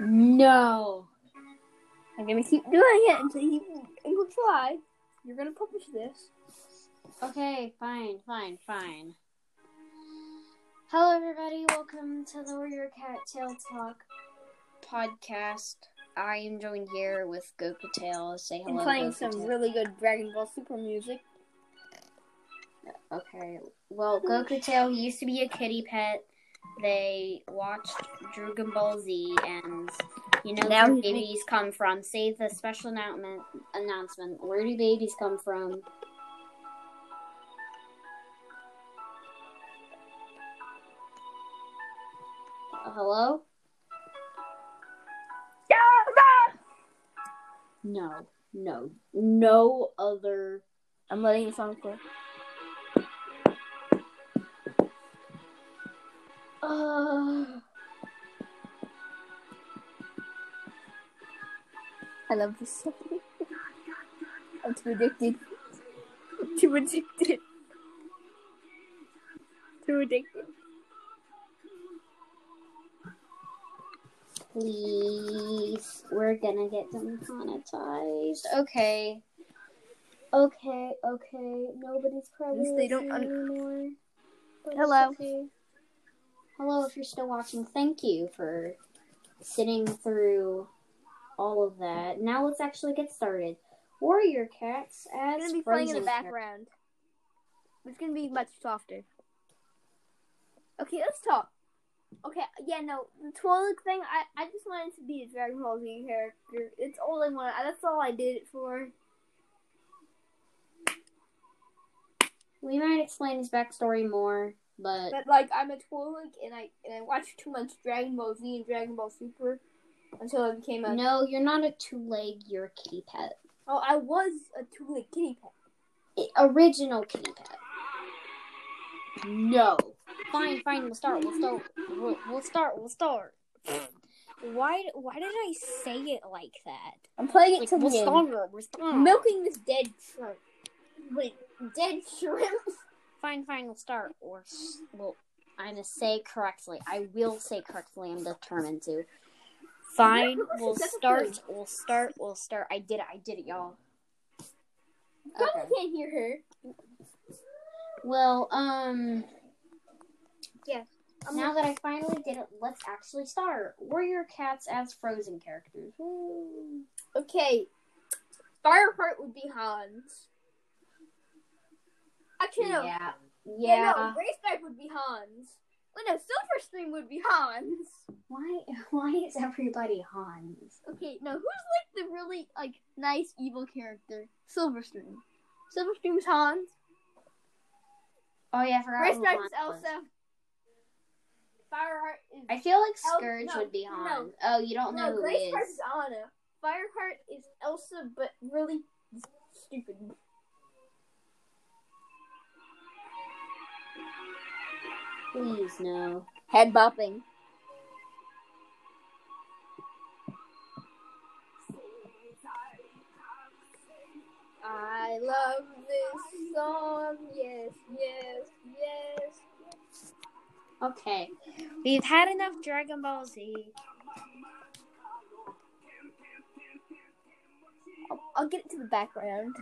No. I'm gonna keep doing it until you English Live. You're gonna publish this. Okay, fine, fine, fine. Hello, everybody. Welcome to the Warrior Cat Tail Talk podcast. I am joined here with Goku Tail. Say hello. And playing Goku some Tail. really good Dragon Ball Super music. Okay. Well, Goku Tail, he used to be a kitty pet. They watched Dragon Ball Z, and you know Now where babies come from. Say the special announcement. Announcement. Where do babies come from? Uh, hello? No, no, no other. I'm letting the song play. I love this song. I'm too addicted. Too addicted. Too addicted. Please, we're gonna get demonetized. Okay. Okay, okay. Nobody's crying they don't un- anymore. But Hello. okay. Hello, if you're still watching, thank you for sitting through all of that. Now let's actually get started. Warrior Cats as It's gonna be playing in the background. It's gonna be much softer. Okay, let's talk. Okay, yeah, no, the Twilight thing, I, I just wanted to be a Dragon Ball Z character. It's all I wanted. That's all I did it for. We might explain his backstory more, but But like, I'm a Twilight, and I and I watched too much Dragon Ball Z and Dragon Ball Super until I became a. no, you're not a two-leg. You're a kitty pet. Oh, I was a Twilight kitty pet. I- original kitty pet. No. Fine, fine. We'll start. We'll start. We'll, we'll start. We'll start. Why? Why did I say it like that? I'm playing it Like, to we'll win. start. We'll start. Milking this dead shrimp. Wait, dead shrimp? Fine, fine. We'll start. Or well, I'm gonna say correctly. I will say correctly. I'm determined to. Fine. We'll start. We'll start. We'll start. I did it. I did it, y'all. Okay. I can't hear her. Well, um. I'm Now that I finally did it, let's actually start. Warrior Cats as Frozen characters. Woo. Okay. Fireheart would be Hans. Actually, no. Yeah. Yeah, Yeah. no. Graceback would be Hans. Wait, no. Silverstream would be Hans. Why? Why is everybody Hans? Okay, now who's like the really like nice evil character? Silverstream. Silverstream's Hans. Oh yeah, I forgot. who Graceback Hans is was. Elsa. Fireheart is I feel like El- Scourge no, would be no. Hans. Oh, you don't know no. who he Graceheart is. is Anna. Fireheart is Elsa, but really stupid. Please no. Head bopping. I love this song. Yes, yes, yes. Okay, we've had enough Dragon Ball Z. I'll, I'll get it to the background.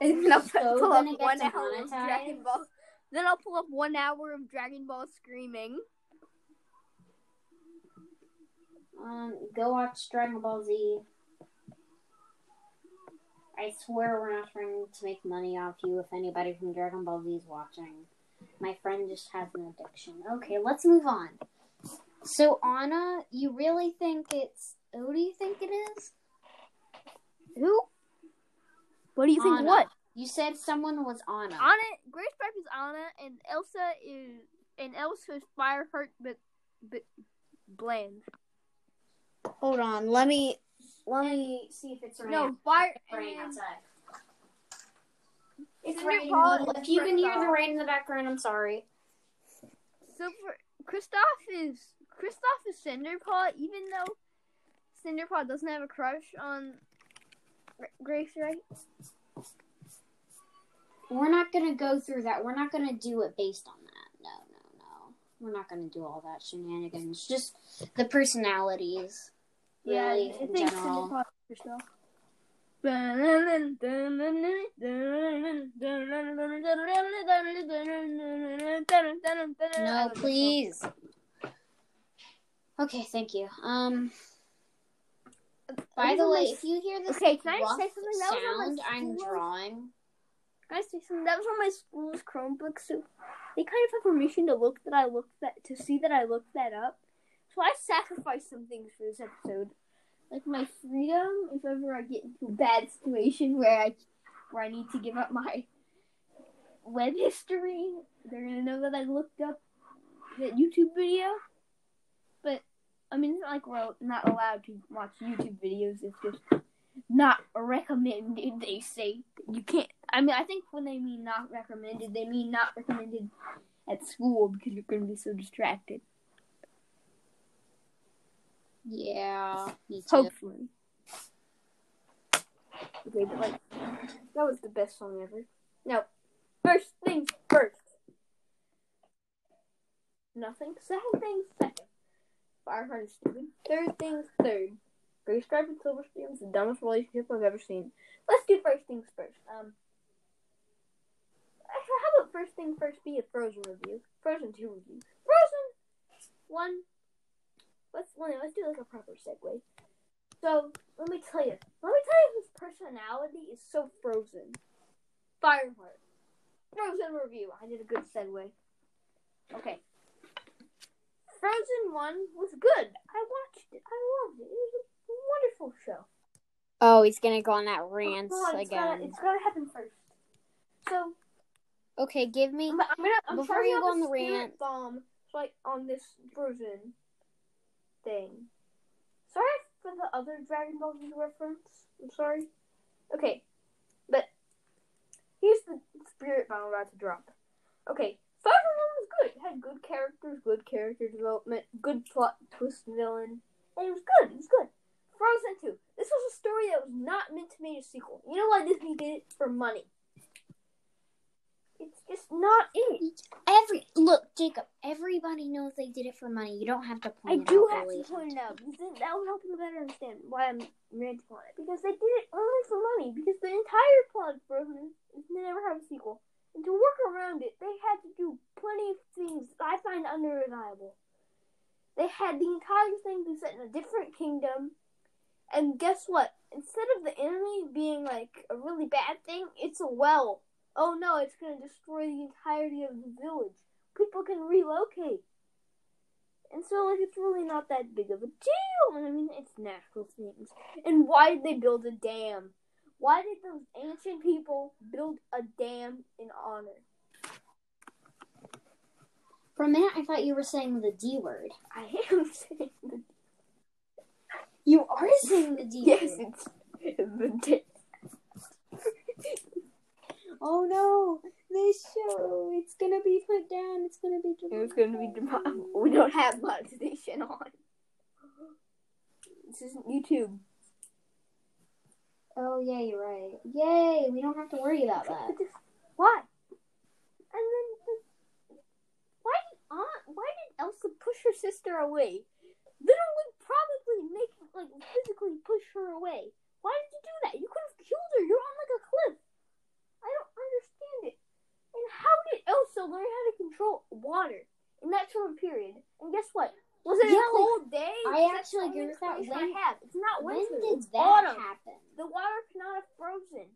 And then I'll So pull up one hour? Dragon Ball. Then I'll pull up one hour of Dragon Ball screaming. Um, go watch Dragon Ball Z. I swear we're not trying to make money off you if anybody from Dragon Ball Z is watching. My friend just has an addiction. Okay, let's move on. So Anna, you really think it's who do you think it is? Who? What do you think? Anna. What? You said someone was Anna. Anna, Graceback is Anna, and Elsa is and Elsa is Fireheart, but but bland. Hold on, let me let me see if it's right. No, Fire. rain and- outside. It's It's raining. Paw Well, and If you can hear the rain in the background, I'm sorry. So for Kristoff is Kristoff is Cinderpaw, even though Cinderpaw doesn't have a crush on Grace, right? We're not gonna go through that. We're not gonna do it based on that. No, no, no. we're not gonna do all that shenanigans. Just the personalities, really, in general. Cindy Potter stuff. No, please. Okay, thank you. Um. By the way, if you hear this Okay, can I say something? That was on my sound, I'm drawing. Say something? That was on my school's Chromebook, so they kind of have permission to look that I looked that to see that I looked that up. So I sacrificed some things for this episode, like my freedom. If ever I get into a bad situation where I where I need to give up my web history, they're gonna know that I looked up that YouTube video. But I mean, it's not like we're not allowed to watch YouTube videos. It's just not recommended. They say you can't. I mean, I think when they mean not recommended, they mean not recommended at school because you're going to be so distracted. Yeah. Hopefully. Okay, but like that was the best song ever. No, first things first. Nothing. Second things second. Fireheart is stupid. Third things third. Gray Stripe and Silver Spoon is the dumbest relationship I've ever seen. Let's do first things first. Um, how about first thing first be a Frozen review? Frozen 2 review. Frozen 1. Let's, let- let's do like a proper segue. So, let me tell you. Let me tell you whose personality is so frozen. Fireheart. Frozen review. I did a good segue. Okay. Frozen 1 was good. I watched it. I loved it. It was a. Oh, he's gonna go on that rant Oh, it's again. it's gotta happen first. So, Okay, give me. I'm, I'm gonna. I'm Before you go on the rant- bomb, like on this Frozen thing. Sorry for the other Dragon Ball Z reference. I'm sorry. Okay, but here's the spirit bomb I'm about to drop. Okay, Frozen One was good. It had good characters, good character development, good plot twist villain, and it was good. It was good. Frozen Two. This was a story that was not meant to be a sequel. You know why Disney did it? For money. It's just not it. Every look, Jacob. Everybody knows they did it for money. You don't have to point it out. I do have to point it out because that will help you better understand why I'm ranting on it. Because they did it only for money. Because the entire plot of Frozen is to never have a sequel. And to work around it, they had to do plenty of things that I find unreliable. They had the entire thing be set in a different kingdom. And guess what? Instead of the enemy being like a really bad thing, it's a well. Oh no, it's going to destroy the entirety of the village. People can relocate. And so, like, it's really not that big of a deal. I mean, it's natural things. And why did they build a dam? Why did those ancient people build a dam in honor? For a minute, I thought you were saying the D word. I am saying the You are saying the D yes, it's the dam. Oh no, this show. It's gonna be put down. It's gonna be. It's to be we don't have monetization on. This isn't YouTube. Oh yeah, you're right. Yay! We don't have to worry about that. Why? And then the, why did Aunt? Why did Elsa push her sister away? Little would probably make like physically push her away. Why did you do that? You could have killed her. You're on like a cliff. I don't understand it. And how did Elsa learn how to control water in that short period? And guess what? Was it Yeah, a like, day? I actually agree with that. When- I have. It's not When winter. did it's that autumn. happen? The water cannot have frozen.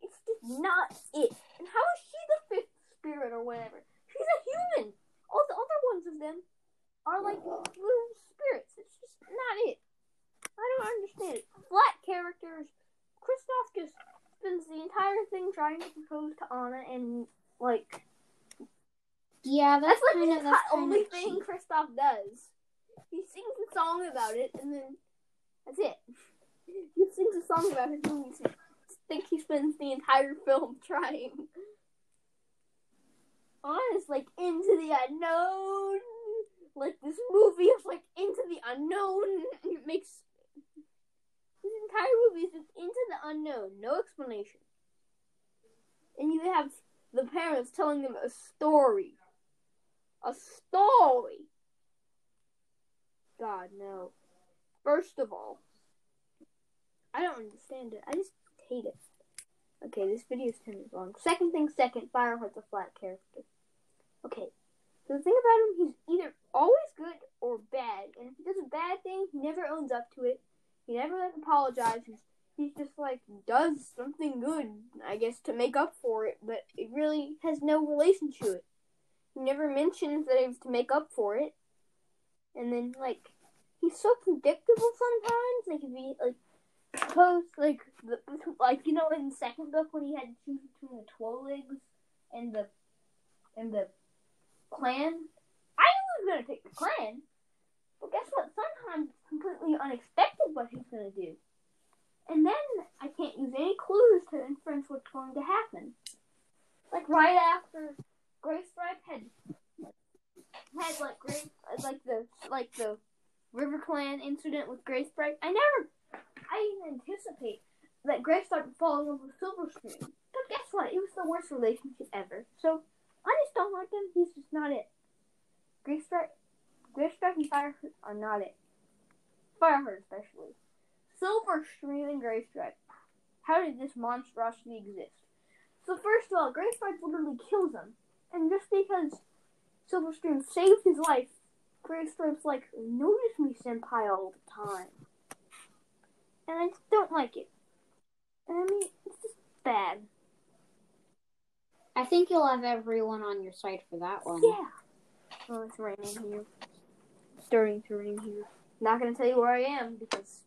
It's just not it. And how is she the fifth spirit or whatever? She's a human. All the other ones of them are like little spirits. It's just not it. I don't understand it. Flat characters. Kristoff just spends the entire thing trying to propose to Anna and like Yeah, that's, that's like the only thing cheap. Kristoff does. He sings a song about it, and then that's it. He sings a song about his movies. I think he spends the entire film trying. Honest, like into the unknown. Like this movie is like into the unknown. It makes this entire movie is just into the unknown, no explanation. And you have the parents telling them a story a story. God, no. First of all, I don't understand it. I just hate it. Okay, this video is 10 minutes long. Second thing, second, Fireheart's a flat character. Okay, so the thing about him, he's either always good or bad. And if he does a bad thing, he never owns up to it. He never like apologizes. He's just like does something good, I guess, to make up for it, but it really has no relation to it. Never mentions that it was to make up for it. And then like he's so predictable sometimes. Like if he like post like the, like you know in the second book when he had to choose between the Twolegs and the and the clan. I was gonna take the clan, but guess what? Sometimes it's completely unexpected what he's gonna do, and then I can't use any clues to inference what's going to happen. Like right after Graystripe had had like Gray like the like the River Clan incident with Graystripe. I never I didn't anticipate that Graystripe would fall in love with Silverstream. But guess what? It was the worst relationship ever. So I just don't like him. He's just not it. Graystripe, Graystripe and Fireheart are not it. Fireheart especially. Silverstream and Graystripe. How did this monstrosity exist? So first of all, Graystripe literally kills him. And just because Silverstream saved his life, Graystripe's like, notice me, Senpai, all the time. And I just don't like it. And I mean, it's just bad. I think you'll have everyone on your side for that one. Yeah. Oh, it's raining here. Starting to rain here. Not gonna tell you where I am because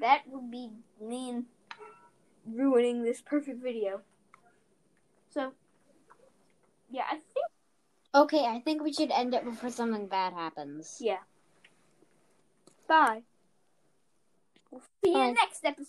that would be mean ruining this perfect video. So, yeah, I think Okay, I think we should end it before something bad happens. yeah. Bye. We'll see you Bye. next episode.